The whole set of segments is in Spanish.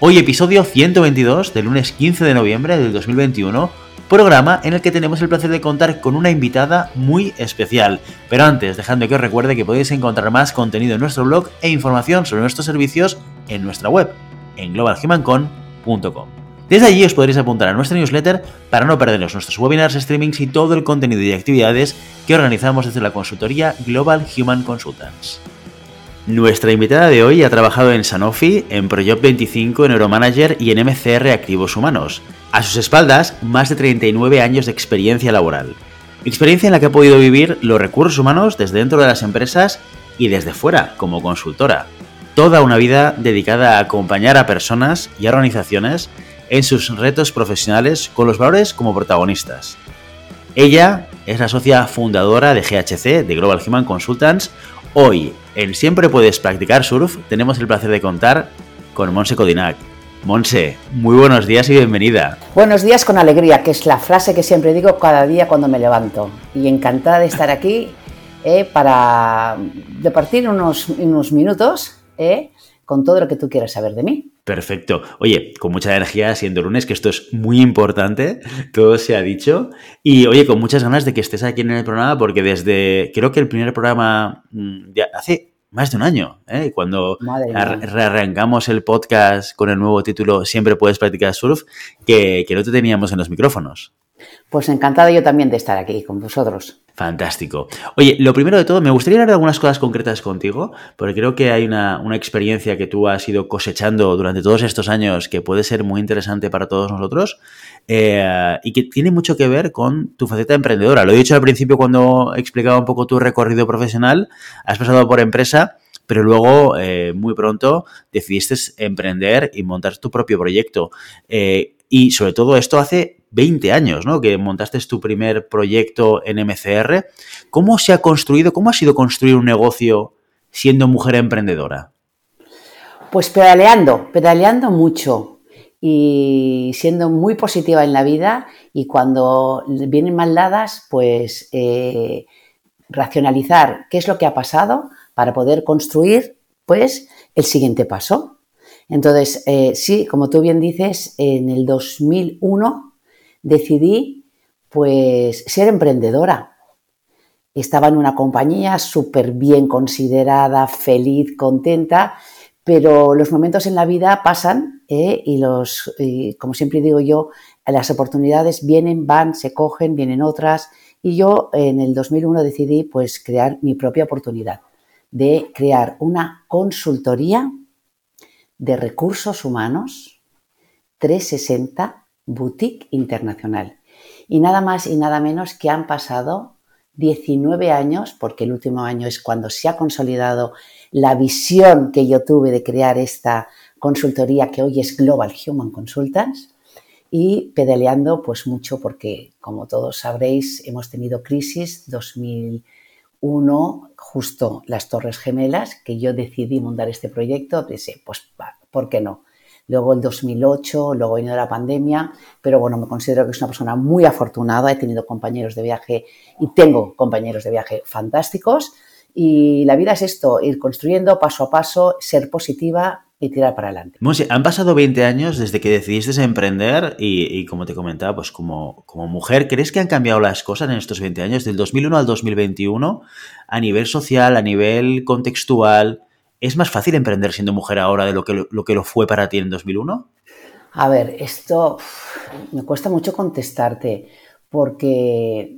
Hoy episodio 122 del lunes 15 de noviembre del 2021, programa en el que tenemos el placer de contar con una invitada muy especial. Pero antes, dejando que os recuerde que podéis encontrar más contenido en nuestro blog e información sobre nuestros servicios en nuestra web, en globalhumancon.com. Desde allí os podréis apuntar a nuestra newsletter para no perderos nuestros webinars, streamings y todo el contenido y actividades que organizamos desde la consultoría Global Human Consultants. Nuestra invitada de hoy ha trabajado en Sanofi, en Project 25, en Euromanager y en MCR Activos Humanos. A sus espaldas, más de 39 años de experiencia laboral. Experiencia en la que ha podido vivir los recursos humanos desde dentro de las empresas y desde fuera, como consultora. Toda una vida dedicada a acompañar a personas y organizaciones en sus retos profesionales con los valores como protagonistas. Ella es la socia fundadora de GHC, de Global Human Consultants, Hoy, en Siempre Puedes Practicar Surf, tenemos el placer de contar con Monse Codinac. Monse, muy buenos días y bienvenida. Buenos días con alegría, que es la frase que siempre digo cada día cuando me levanto. Y encantada de estar aquí eh, para departir unos, unos minutos eh, con todo lo que tú quieras saber de mí. Perfecto. Oye, con mucha energía, siendo lunes, que esto es muy importante, todo se ha dicho. Y oye, con muchas ganas de que estés aquí en el programa, porque desde, creo que el primer programa, mm, ya hace más de un año, ¿eh? cuando rearrancamos el podcast con el nuevo título Siempre puedes practicar surf, que, que no te teníamos en los micrófonos. Pues encantada yo también de estar aquí con vosotros. Fantástico. Oye, lo primero de todo, me gustaría hablar de algunas cosas concretas contigo, porque creo que hay una, experiencia que tú has ido cosechando durante todos estos años que puede ser muy interesante para todos nosotros eh, y que tiene mucho que ver con tu faceta emprendedora. Lo he dicho al principio cuando explicaba un poco tu recorrido profesional, has pasado por empresa pero luego eh, muy pronto decidiste emprender y montar tu propio proyecto. Eh, y sobre todo esto hace 20 años, ¿no? Que montaste tu primer proyecto en MCR. ¿Cómo se ha construido, cómo ha sido construir un negocio siendo mujer emprendedora? Pues pedaleando, pedaleando mucho y siendo muy positiva en la vida y cuando vienen mal dadas, pues eh, racionalizar qué es lo que ha pasado para poder construir, pues, el siguiente paso. Entonces, eh, sí, como tú bien dices, en el 2001 decidí pues ser emprendedora. Estaba en una compañía súper bien considerada, feliz, contenta, pero los momentos en la vida pasan ¿eh? y los, como siempre digo yo, las oportunidades vienen, van, se cogen, vienen otras y yo en el 2001 decidí pues crear mi propia oportunidad de crear una consultoría de recursos humanos 360 boutique internacional. Y nada más y nada menos que han pasado 19 años, porque el último año es cuando se ha consolidado la visión que yo tuve de crear esta consultoría que hoy es Global Human Consultants y pedaleando pues mucho porque como todos sabréis hemos tenido crisis 2001 justo las Torres Gemelas que yo decidí montar este proyecto pensé pues ¿por qué no? luego el 2008, luego vino la pandemia, pero bueno, me considero que es una persona muy afortunada, he tenido compañeros de viaje y tengo compañeros de viaje fantásticos y la vida es esto, ir construyendo paso a paso, ser positiva y tirar para adelante. han pasado 20 años desde que decidiste emprender y, como te comentaba, pues como, como mujer, ¿crees que han cambiado las cosas en estos 20 años, del 2001 al 2021, a nivel social, a nivel contextual? ¿Es más fácil emprender siendo mujer ahora de lo que lo, que lo fue para ti en 2001? A ver, esto me cuesta mucho contestarte porque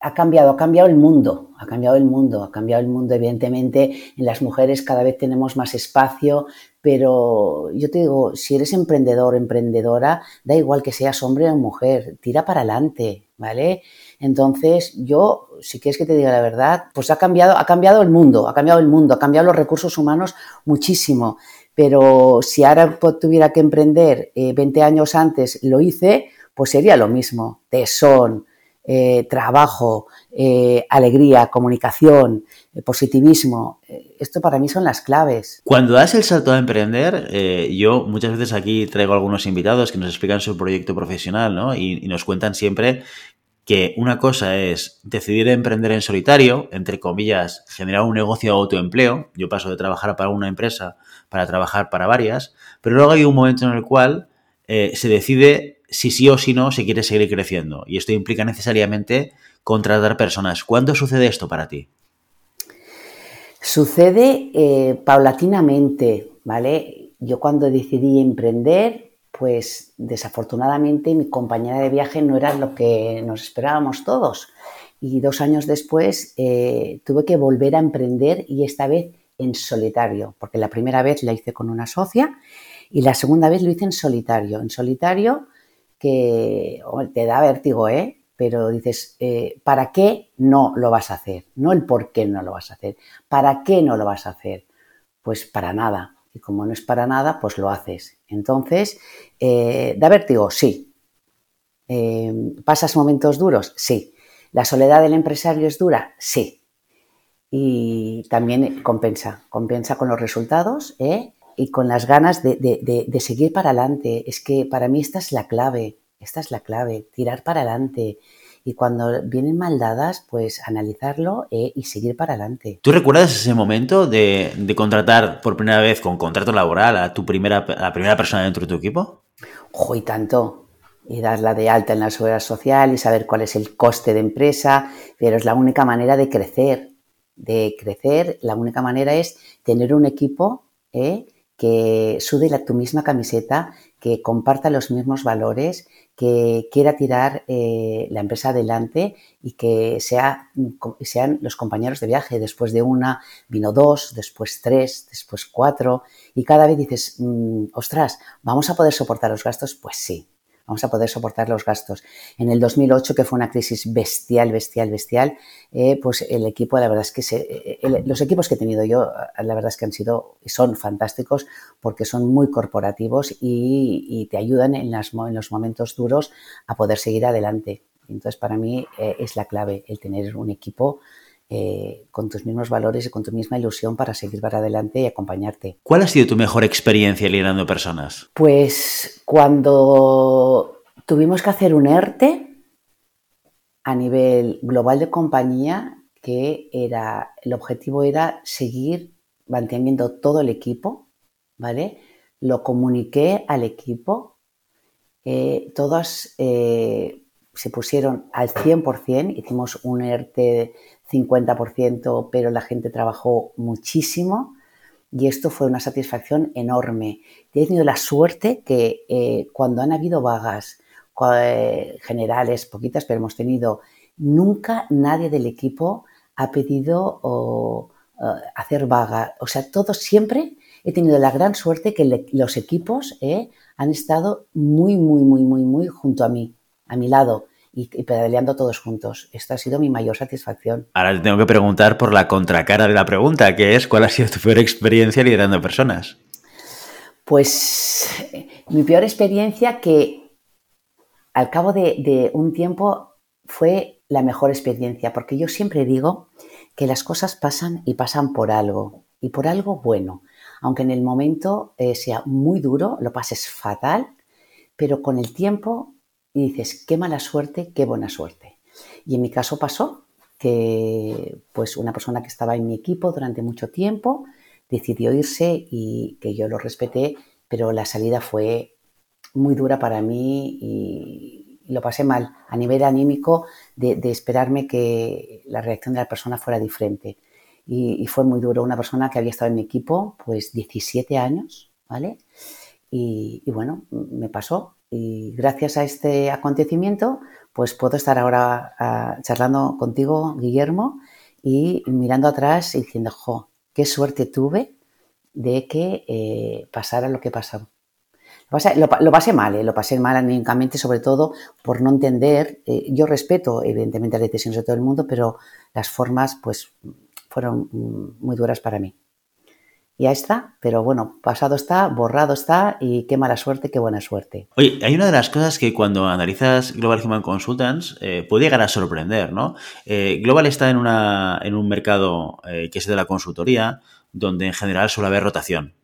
ha cambiado, ha cambiado el mundo, ha cambiado el mundo, ha cambiado el mundo. Evidentemente, en las mujeres cada vez tenemos más espacio, pero yo te digo, si eres emprendedor, emprendedora, da igual que seas hombre o mujer, tira para adelante, ¿vale? Entonces, yo, si quieres que te diga la verdad, pues ha cambiado, ha cambiado el mundo, ha cambiado el mundo, ha cambiado los recursos humanos muchísimo. Pero si ahora tuviera que emprender 20 años antes lo hice, pues sería lo mismo. Tesón, eh, trabajo, eh, alegría, comunicación, eh, positivismo. Esto para mí son las claves. Cuando das el salto a emprender, yo muchas veces aquí traigo algunos invitados que nos explican su proyecto profesional ¿no? y, nos cuentan siempre que una cosa es decidir emprender en solitario, entre comillas, generar un negocio de autoempleo. Yo paso de trabajar para una empresa para trabajar para varias, pero luego hay un momento en el cual se decide si sí o si no se quiere seguir creciendo. Y esto implica necesariamente contratar personas. ¿Cuándo sucede esto para ti? Sucede eh, paulatinamente, ¿vale? Yo cuando decidí emprender, pues desafortunadamente mi compañera de viaje no era lo que nos esperábamos todos. Y dos años después eh, tuve que volver a emprender y esta vez en solitario, porque la primera vez la hice con una socia y la segunda vez lo hice en solitario. En solitario que te da vértigo, ¿eh? Pero dices, eh, ¿para qué no lo vas a hacer? No el por qué no lo vas a hacer. ¿Para qué no lo vas a hacer? Pues para nada. Y como no es para nada, pues lo haces. Entonces, eh, ¿da vértigo? Sí. Eh, ¿Pasas momentos duros? Sí. ¿La soledad del empresario es dura? Sí. Y también compensa, compensa con los resultados, ¿eh? Y con las ganas de, seguir para adelante. Es que para mí esta es la clave, esta es la clave, tirar para adelante. Y cuando vienen mal dadas, pues analizarlo eh, y seguir para adelante. ¿Tú recuerdas ese momento de, contratar por primera vez con contrato laboral a tu primera, la primera persona dentro de tu equipo? Ojo, y tanto. Y darla de alta en la seguridad social y saber cuál es el coste de empresa, pero es la única manera de crecer. De crecer, la única manera es tener un equipo ¿eh? Que sude la, tu misma camiseta, que comparta los mismos valores, que quiera tirar eh, la empresa adelante y que sea, sean los compañeros de viaje. Después de una vino dos, después tres, después cuatro y cada vez dices, mm, ostras, ¿vamos a poder soportar los gastos? Pues sí, vamos a poder soportar los gastos. En el 2008, que fue una crisis bestial, bestial, bestial, eh, pues el equipo, la verdad es que se, eh, los equipos que he tenido yo, la verdad es que han sido y son fantásticos porque son muy corporativos y, te ayudan en, en, los momentos duros a poder seguir adelante. Entonces, para mí eh, es la clave el tener un equipo eh, con tus mismos valores y con tu misma ilusión para seguir para adelante y acompañarte. ¿Cuál ha sido tu mejor experiencia liderando personas? Pues cuando tuvimos que hacer un ERTE a nivel global de compañía, que era, el objetivo era seguir manteniendo todo el equipo, ¿vale? Lo comuniqué al equipo, eh, todas eh, se pusieron al 100%, hicimos un ERTE 50%, pero la gente trabajó muchísimo y esto fue una satisfacción enorme. He tenido la suerte que eh, cuando han habido vagas eh, generales, poquitas, pero hemos tenido, nunca nadie del equipo ha pedido hacer vaga. O sea, todos siempre he tenido la gran suerte que los equipos eh, han estado muy, muy, muy, muy, muy junto a mí, a mi lado y, pedaleando todos juntos. Esta ha sido mi mayor satisfacción. Ahora te tengo que preguntar por la contracara de la pregunta, que es ¿cuál ha sido tu peor experiencia liderando personas? Pues mi peor experiencia que al cabo de, un tiempo fue la mejor experiencia, porque yo siempre digo que las cosas pasan y pasan por algo, y por algo bueno. Aunque en el momento eh, sea muy duro, lo pases fatal, pero con el tiempo y dices, qué mala suerte, qué buena suerte. Y en mi caso pasó que pues una persona que estaba en mi equipo durante mucho tiempo decidió irse y que yo lo respeté, pero la salida fue muy dura para mí y, lo pasé mal a nivel anímico de, esperarme que la reacción de la persona fuera diferente. Y, fue muy duro. Una persona que había estado en mi equipo pues 17 años, ¿vale? y bueno, me pasó, y gracias a este acontecimiento, pues puedo estar ahora ah, charlando contigo, Guillermo, y mirando atrás y diciendo, qué suerte tuve de que eh, pasara lo que pasó. Lo pasé, mal, eh, lo pasé mal anímicamente, sobre todo por no entender. Eh, yo respeto, evidentemente, las decisiones de todo el mundo, pero las formas, pues, fueron mm, muy duras para mí. Ya está, pero bueno, pasado está, borrado está y qué mala suerte, qué buena suerte. Oye, hay una de las cosas que cuando analizas Global Human Consultants eh, puede llegar a sorprender, ¿no? Eh, Global está en, una, en un mercado eh, que es de la consultoría, donde en general suele haber rotación.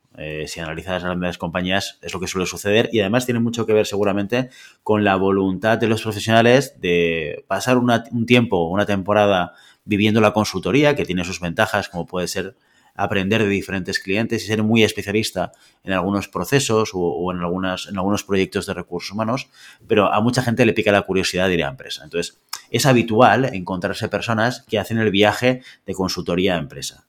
si analizas las grandes compañías es lo que suele suceder y además tiene mucho que ver seguramente con la voluntad de los profesionales de pasar un tiempo, una temporada viviendo la consultoría, que tiene sus ventajas como puede ser aprender de diferentes clientes y ser muy especialista en algunos procesos o, en, algunas, en algunos proyectos de recursos humanos, pero a mucha gente le pica la curiosidad de ir a empresa. Entonces, es habitual encontrarse personas que hacen el viaje de consultoría a empresa.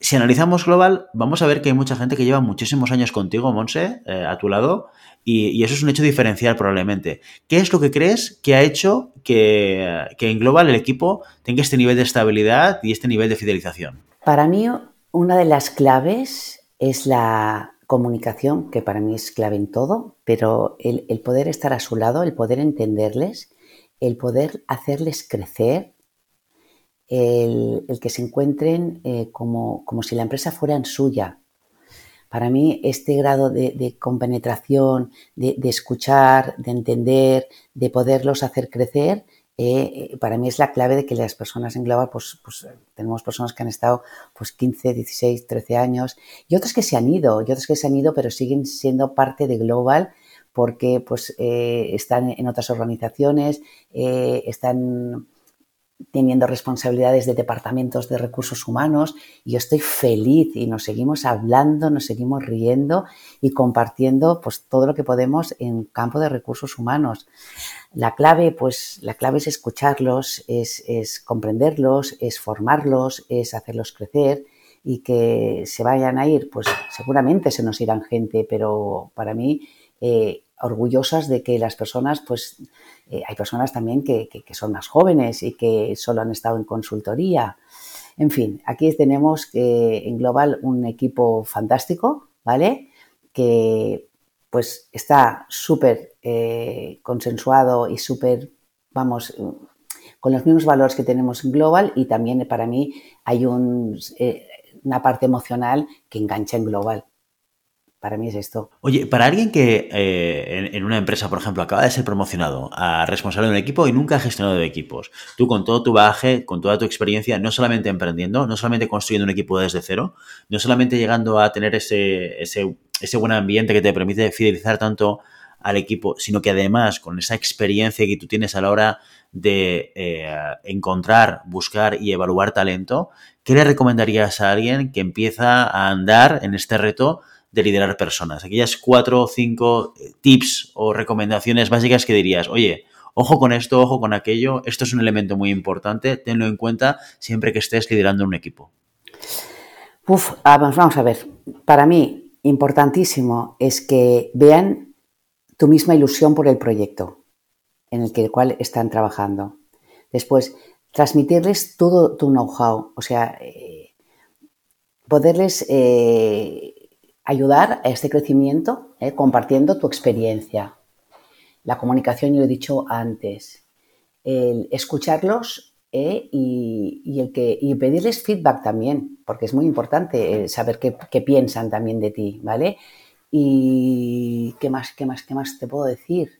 Si analizamos global, vamos a ver que hay mucha gente que lleva muchísimos años contigo, Monse, eh, a tu lado, y, eso es un hecho diferencial probablemente. ¿Qué es lo que crees que ha hecho que, que en global el equipo tenga este nivel de estabilidad y este nivel de fidelización? Para mí, una de las claves es la comunicación, que para mí es clave en todo, pero el, poder estar a su lado, el poder entenderles, el poder hacerles crecer, el, que se encuentren eh, como, si la empresa fuera suya. Para mí, este grado de, compenetración, de, escuchar, de entender, de poderlos hacer crecer, eh, para mí es la clave de que las personas en Global, pues, pues, tenemos personas que han estado pues 15, 16, 13 años y otras que se han ido, y otras que se han ido pero siguen siendo parte de Global porque pues eh, están en otras organizaciones, eh, están teniendo responsabilidades de departamentos de recursos humanos y yo estoy feliz y nos seguimos hablando, nos seguimos riendo y compartiendo pues todo lo que podemos en campo de recursos humanos. La clave, pues, la clave es escucharlos, es, comprenderlos, es formarlos, es hacerlos crecer y que se vayan a ir, pues seguramente se nos irán gente, pero para mí eh, orgullosas de que las personas, pues eh, hay personas también que, son más jóvenes y que solo han estado en consultoría. En fin, aquí tenemos que en Global un equipo fantástico, ¿vale? Que pues está súper eh, consensuado y súper, vamos, con los mismos valores que tenemos en Global y también para mí hay eh, una parte emocional que engancha en Global. Para mí es esto. Oye, para alguien que eh, en, una empresa, por ejemplo, acaba de ser promocionado a responsable de un equipo y nunca ha gestionado equipos, tú con todo tu bagaje, con toda tu experiencia, no solamente emprendiendo, no solamente construyendo un equipo desde cero, no solamente llegando a tener ese, ese, ese buen ambiente que te permite fidelizar tanto al equipo, sino que además con esa experiencia que tú tienes a la hora de eh, encontrar, buscar y evaluar talento, ¿qué le recomendarías a alguien que empieza a andar en este reto de liderar personas? Aquellas cuatro o cinco eh, tips o recomendaciones básicas que dirías, oye, ojo con esto, ojo con aquello, esto es un elemento muy importante, tenlo en cuenta siempre que estés liderando un equipo. Uf, vamos a ver, para mí importantísimo es que vean tu misma ilusión por el proyecto en el, que, el cual están trabajando. Después, transmitirles todo tu know-how, o sea, eh, poderles eh, ayudar a este crecimiento eh, compartiendo tu experiencia. La comunicación, yo he dicho antes, el escucharlos eh, y, el que, y pedirles feedback también, porque es muy importante eh, saber qué, piensan también de ti, ¿vale? Y qué más, qué más, qué más te puedo decir.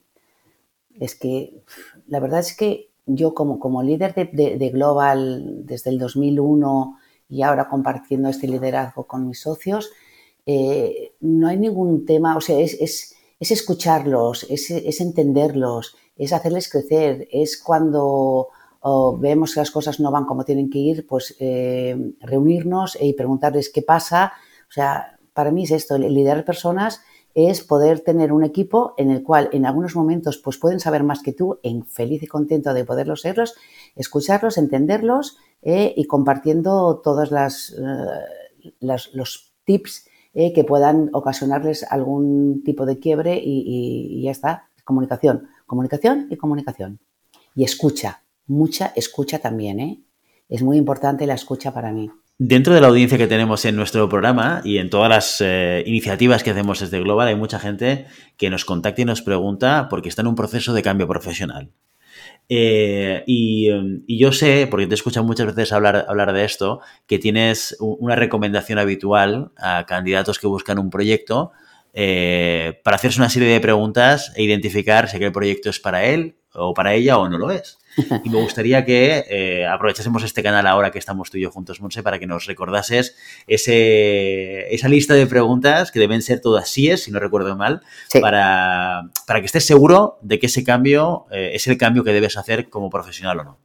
Es que la verdad es que yo como, como líder de, de Global desde el 2001 y ahora compartiendo este liderazgo con mis socios, eh, no hay ningún tema, o sea, es, escucharlos, es, entenderlos, es hacerles crecer, es cuando vemos que las cosas no van como tienen que ir, pues eh, reunirnos y preguntarles qué pasa. O sea, para mí es esto, liderar personas es poder tener un equipo en el cual en algunos momentos pues pueden saber más que tú, en feliz y contento de poderlos serlos, escucharlos, entenderlos eh, y compartiendo todos las, los tips eh, que puedan ocasionarles algún tipo de quiebre y, ya está. Comunicación, comunicación y comunicación. Y escucha, mucha escucha también, ¿eh? Es muy importante la escucha para mí. Dentro de la audiencia que tenemos en nuestro programa y en todas las eh, iniciativas que hacemos desde Global, hay mucha gente que nos contacta y nos pregunta porque está en un proceso de cambio profesional. Eh, y, yo sé, porque te he escuchado muchas veces hablar, hablar de esto, que tienes una recomendación habitual a candidatos que buscan un proyecto eh, para hacerse una serie de preguntas e identificar si aquel proyecto es para él o para ella o no lo es. Y me gustaría que eh, aprovechásemos este canal ahora que estamos tú y yo juntos, Monse, para que nos recordases ese, esa lista de preguntas que deben ser todas síes, si no recuerdo mal, para, para, que estés seguro de que ese cambio eh, es el cambio que debes hacer como profesional o no.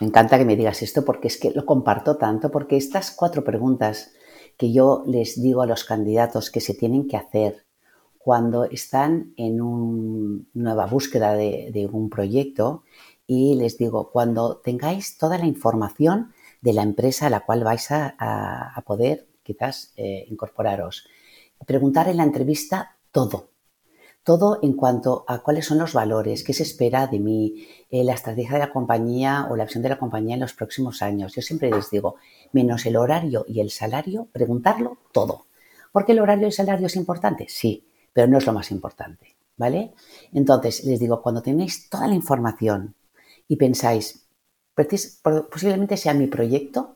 Me encanta que me digas esto porque es que lo comparto tanto, porque estas cuatro preguntas que yo les digo a los candidatos que se tienen que hacer cuando están en una nueva búsqueda de, un proyecto y les digo, cuando tengáis toda la información de la empresa a la cual vais a, poder quizás eh, incorporaros, preguntar en la entrevista todo, todo en cuanto a cuáles son los valores, qué se espera de mí, eh, la estrategia de la compañía o la visión de la compañía en los próximos años. Yo siempre les digo, menos el horario y el salario, preguntarlo todo. ¿Por el horario y el salario es importante? Sí, pero no es lo más importante, ¿vale? Entonces, les digo, cuando tenéis toda la información y pensáis, posiblemente sea mi proyecto,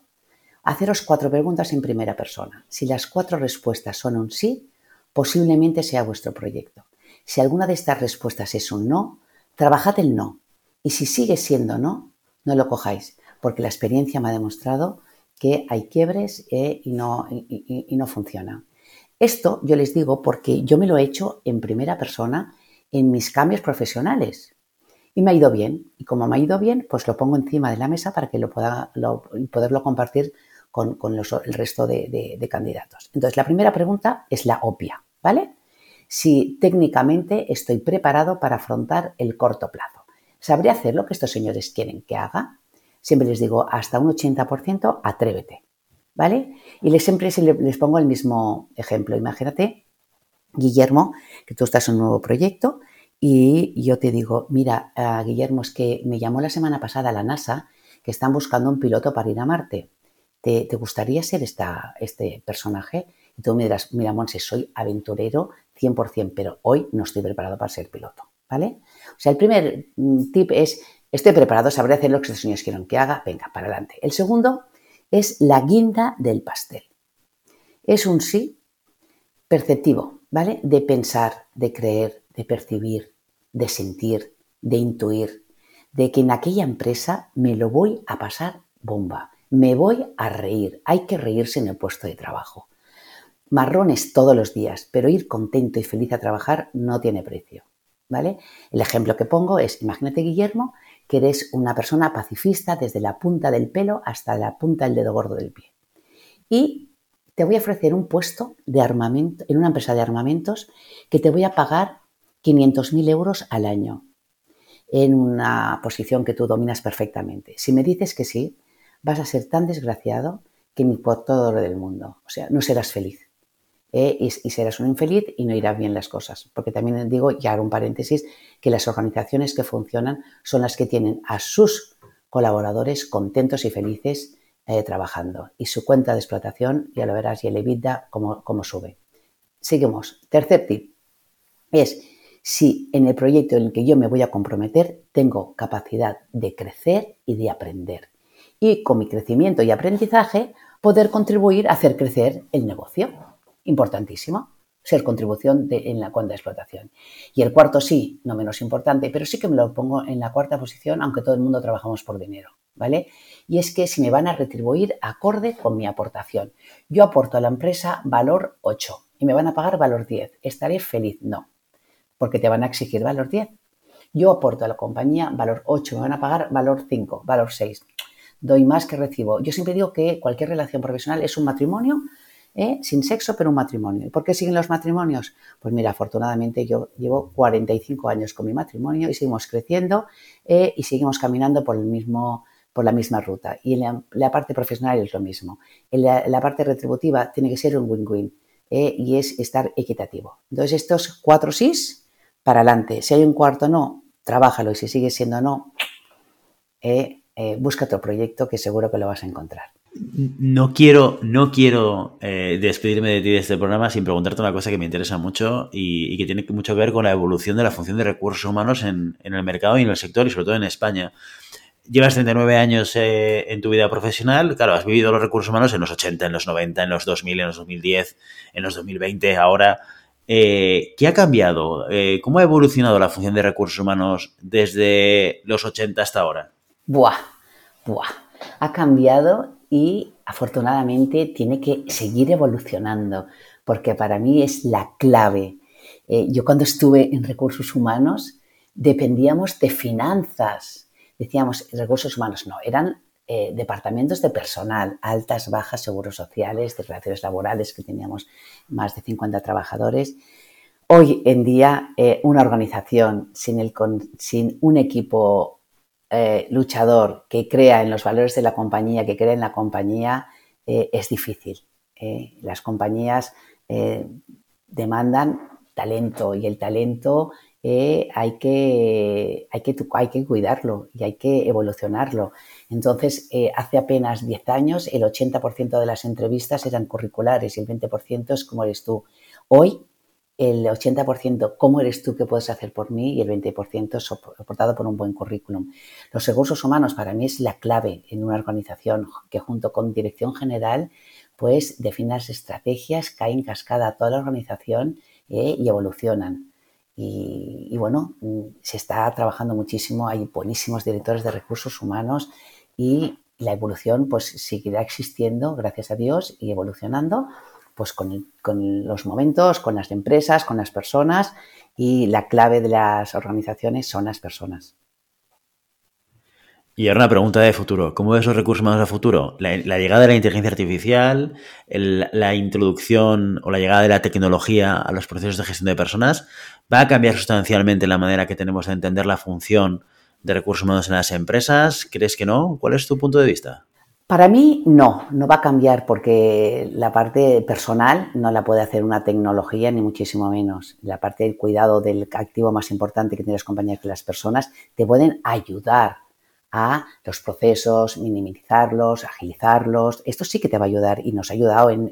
haceros cuatro preguntas en primera persona. Si las cuatro respuestas son un sí, posiblemente sea vuestro proyecto. Si alguna de estas respuestas es un no, trabajad el no. Y si sigue siendo no, no lo cojáis, porque la experiencia me ha demostrado que hay quiebres eh, y, no, y no funciona. Esto yo les digo porque yo me lo he hecho en primera persona en mis cambios profesionales. Y me ha ido bien. Y como me ha ido bien, pues lo pongo encima de la mesa para que lo pueda poderlo compartir con, el resto de, de, candidatos. Entonces, la primera pregunta es la obvia, ¿vale? Si técnicamente estoy preparado para afrontar el corto plazo. ¿Sabré hacer lo que estos señores quieren que haga? Siempre les digo, hasta un 80%, atrévete. ¿vale? Y les, siempre les pongo el mismo ejemplo. Imagínate, Guillermo, que tú estás en un nuevo proyecto y yo te digo, mira, ah, Guillermo, es que me llamó la semana pasada la NASA que están buscando un piloto para ir a Marte. ¿Te, gustaría ser esta, este personaje? Y tú me dirás, mira, Monse, soy aventurero 100%, pero hoy no estoy preparado para ser piloto, ¿vale? O sea, el primer mm, tip es, estoy preparado, sabré hacer lo que estos señores quieren que haga, venga, para adelante. El segundo es la guinda del pastel. Es un sí perceptivo, ¿vale? De pensar, de creer, de percibir, de sentir, de intuir, de que en aquella empresa me lo voy a pasar bomba, me voy a reír, hay que reírse en el puesto de trabajo. Marrones todos los días, pero ir contento y feliz a trabajar no tiene precio, ¿vale? El ejemplo que pongo es, imagínate Guillermo, que eres una persona pacifista desde la punta del pelo hasta la punta del dedo gordo del pie. Y te voy a ofrecer un puesto de armamento en una empresa de armamentos que te voy a pagar 500.000 euros al año en una posición que tú dominas perfectamente. Si me dices que sí, vas a ser tan desgraciado que ni por todo lo del mundo. O sea, no serás feliz. ¿eh? y, serás un infeliz y no irán bien las cosas. Porque también digo, y hago un paréntesis, que las organizaciones que funcionan son las que tienen a sus colaboradores contentos y felices eh, trabajando. Y su cuenta de explotación, ya lo verás, y el EBITDA, cómo, cómo sube. Seguimos. Tercer tip es si en el proyecto en el que yo me voy a comprometer tengo capacidad de crecer y de aprender. Y con mi crecimiento y aprendizaje poder contribuir a hacer crecer el negocio importantísimo, ser contribución en la cuenta de explotación. Y el cuarto sí, no menos importante, pero sí que me lo pongo en la cuarta posición, aunque todo el mundo trabajamos por dinero, ¿vale? Y es que si me van a retribuir acorde con mi aportación. Yo aporto a la empresa valor 8 y me van a pagar valor 10. ¿Estaré feliz? No, porque te van a exigir valor 10. Yo aporto a la compañía valor 8, me van a pagar valor 5, valor 6. Doy más que recibo. Yo siempre digo que cualquier relación profesional es un matrimonio ¿eh? sin sexo, pero un matrimonio. ¿Y por qué siguen los matrimonios? Pues mira, afortunadamente yo llevo 45 años con mi matrimonio y seguimos creciendo ¿eh? y seguimos caminando por, el mismo, por la misma ruta. Y en la, parte profesional es lo mismo. En la, parte retributiva tiene que ser un win-win ¿eh? y es estar equitativo. Entonces, estos cuatro sís, para adelante. Si hay un cuarto no, trabájalo y si sigue siendo no, busca otro proyecto que seguro que lo vas a encontrar. no quiero, no quiero eh, despedirme de ti de este programa sin preguntarte una cosa que me interesa mucho y, que tiene mucho que ver con la evolución de la función de recursos humanos en, el mercado y en el sector y sobre todo en España. Llevas 39 años eh, en tu vida profesional, claro, has vivido los recursos humanos en los 80, en los 90, en los 2000, en los 2010, en los 2020, ahora. Eh, ¿Qué ha cambiado? ¿Cómo ha evolucionado la función de recursos humanos desde los 80 hasta ahora? Buah, buah. Ha cambiado y afortunadamente tiene que seguir evolucionando, porque para mí es la clave. Eh, yo cuando estuve en recursos humanos dependíamos de finanzas. Decíamos, recursos humanos no, eran eh, departamentos de personal, altas, bajas, seguros sociales, de relaciones laborales, que teníamos más de 50 trabajadores. Hoy en día, eh, una organización sin, el, sin un equipo eh, luchador que crea en los valores de la compañía, que crea en la compañía, eh, es difícil. Eh. Las compañías demandan talento y el talento hay, que, hay, que, hay que cuidarlo y hay que evolucionarlo. Entonces, hace apenas 10 años el 80% de las entrevistas eran curriculares y el 20% es como eres tú. Hoy el 80% cómo eres tú, qué puedes hacer por mí y el 20% soportado por un buen currículum. Los recursos humanos para mí es la clave en una organización que junto con dirección general pues definas estrategias, caen cascada a toda la organización eh, y evolucionan. Y, bueno, se está trabajando muchísimo, hay buenísimos directores de recursos humanos y la evolución pues seguirá existiendo, gracias a Dios, y evolucionando pues con, los momentos, con las empresas, con las personas y la clave de las organizaciones son las personas. Y ahora una pregunta de futuro. ¿Cómo ves los recursos humanos a futuro? La, llegada de la inteligencia artificial, la introducción o la llegada de la tecnología a los procesos de gestión de personas, ¿va a cambiar sustancialmente la manera que tenemos de entender la función de recursos humanos en las empresas? ¿Crees que no? ¿Cuál es tu punto de vista? Para mí no, no va a cambiar porque la parte personal no la puede hacer una tecnología ni muchísimo menos. La parte del cuidado del activo más importante que tienen las compañías que las personas te pueden ayudar a los procesos, minimizarlos, agilizarlos. Esto sí que te va a ayudar y nos ha ayudado en,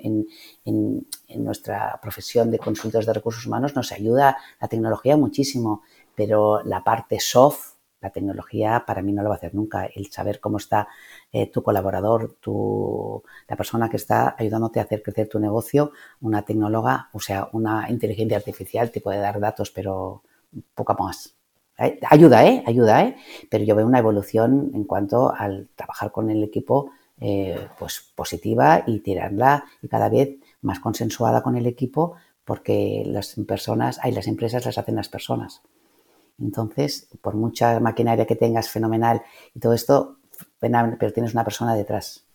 en nuestra profesión de consultores de recursos humanos, nos ayuda la tecnología muchísimo, pero la parte soft la tecnología para mí no lo va a hacer nunca. El saber cómo está eh, tu colaborador, tu, la persona que está ayudándote a hacer crecer tu negocio, una tecnóloga, o sea, una inteligencia artificial te puede dar datos, pero poco más. Eh, ayuda, ¿eh? Ayuda, ¿eh? Pero yo veo una evolución en cuanto al trabajar con el equipo eh, pues positiva y tirarla y cada vez más consensuada con el equipo porque las personas, hay las empresas las hacen las personas. Entonces, por mucha maquinaria que tengas fenomenal y todo esto, pero tienes una persona detrás.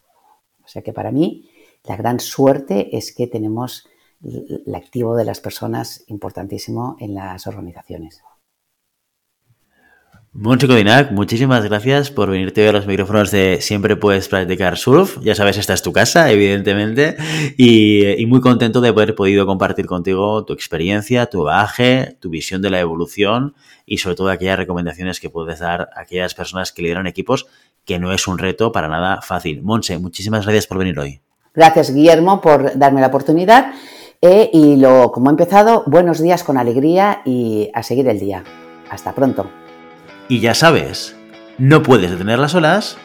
O sea que para mí la gran suerte es que tenemos el activo de las personas importantísimo en las organizaciones. Monchico Dinac, muchísimas gracias por venirte a los micrófonos de Siempre puedes practicar surf. Ya sabes, esta es tu casa, evidentemente. Y, muy contento de haber podido compartir contigo tu experiencia, tu bagaje, tu visión de la evolución y sobre todo aquellas recomendaciones que puedes dar a aquellas personas que lideran equipos, que no es un reto para nada fácil. Monse, muchísimas gracias por venir hoy. Gracias, Guillermo, por darme la oportunidad. Eh, y lo, como he empezado, buenos días con alegría y a seguir el día. Hasta pronto. Y ya sabes, no puedes detener las olas,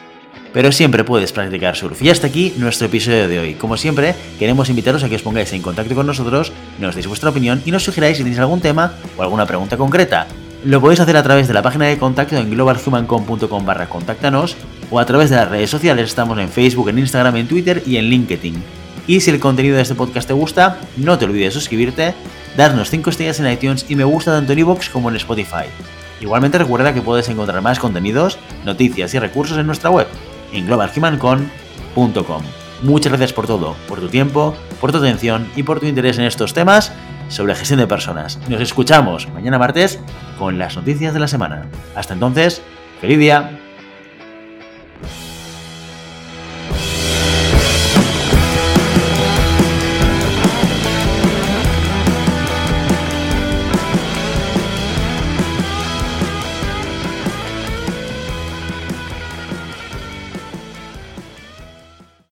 pero siempre puedes practicar surf. Y hasta aquí nuestro episodio de hoy. Como siempre, queremos invitaros a que os pongáis en contacto con nosotros, nos deis vuestra opinión y nos sugiráis si tenéis algún tema o alguna pregunta concreta. Lo podéis hacer a través de la página de contacto en globalhumancom.com barra contáctanos o a través de las redes sociales. Estamos en Facebook, en Instagram, en Twitter y en LinkedIn. Y si el contenido de este podcast te gusta, no te olvides de suscribirte, darnos 5 estrellas en iTunes y me gusta tanto en iVoox como en Spotify. Igualmente recuerda que puedes encontrar más contenidos, noticias y recursos en nuestra web, en globalhumancon.com. Muchas gracias por todo, por tu tiempo, por tu atención y por tu interés en estos temas sobre gestión de personas. Nos escuchamos mañana martes con las noticias de la semana. Hasta entonces, feliz día.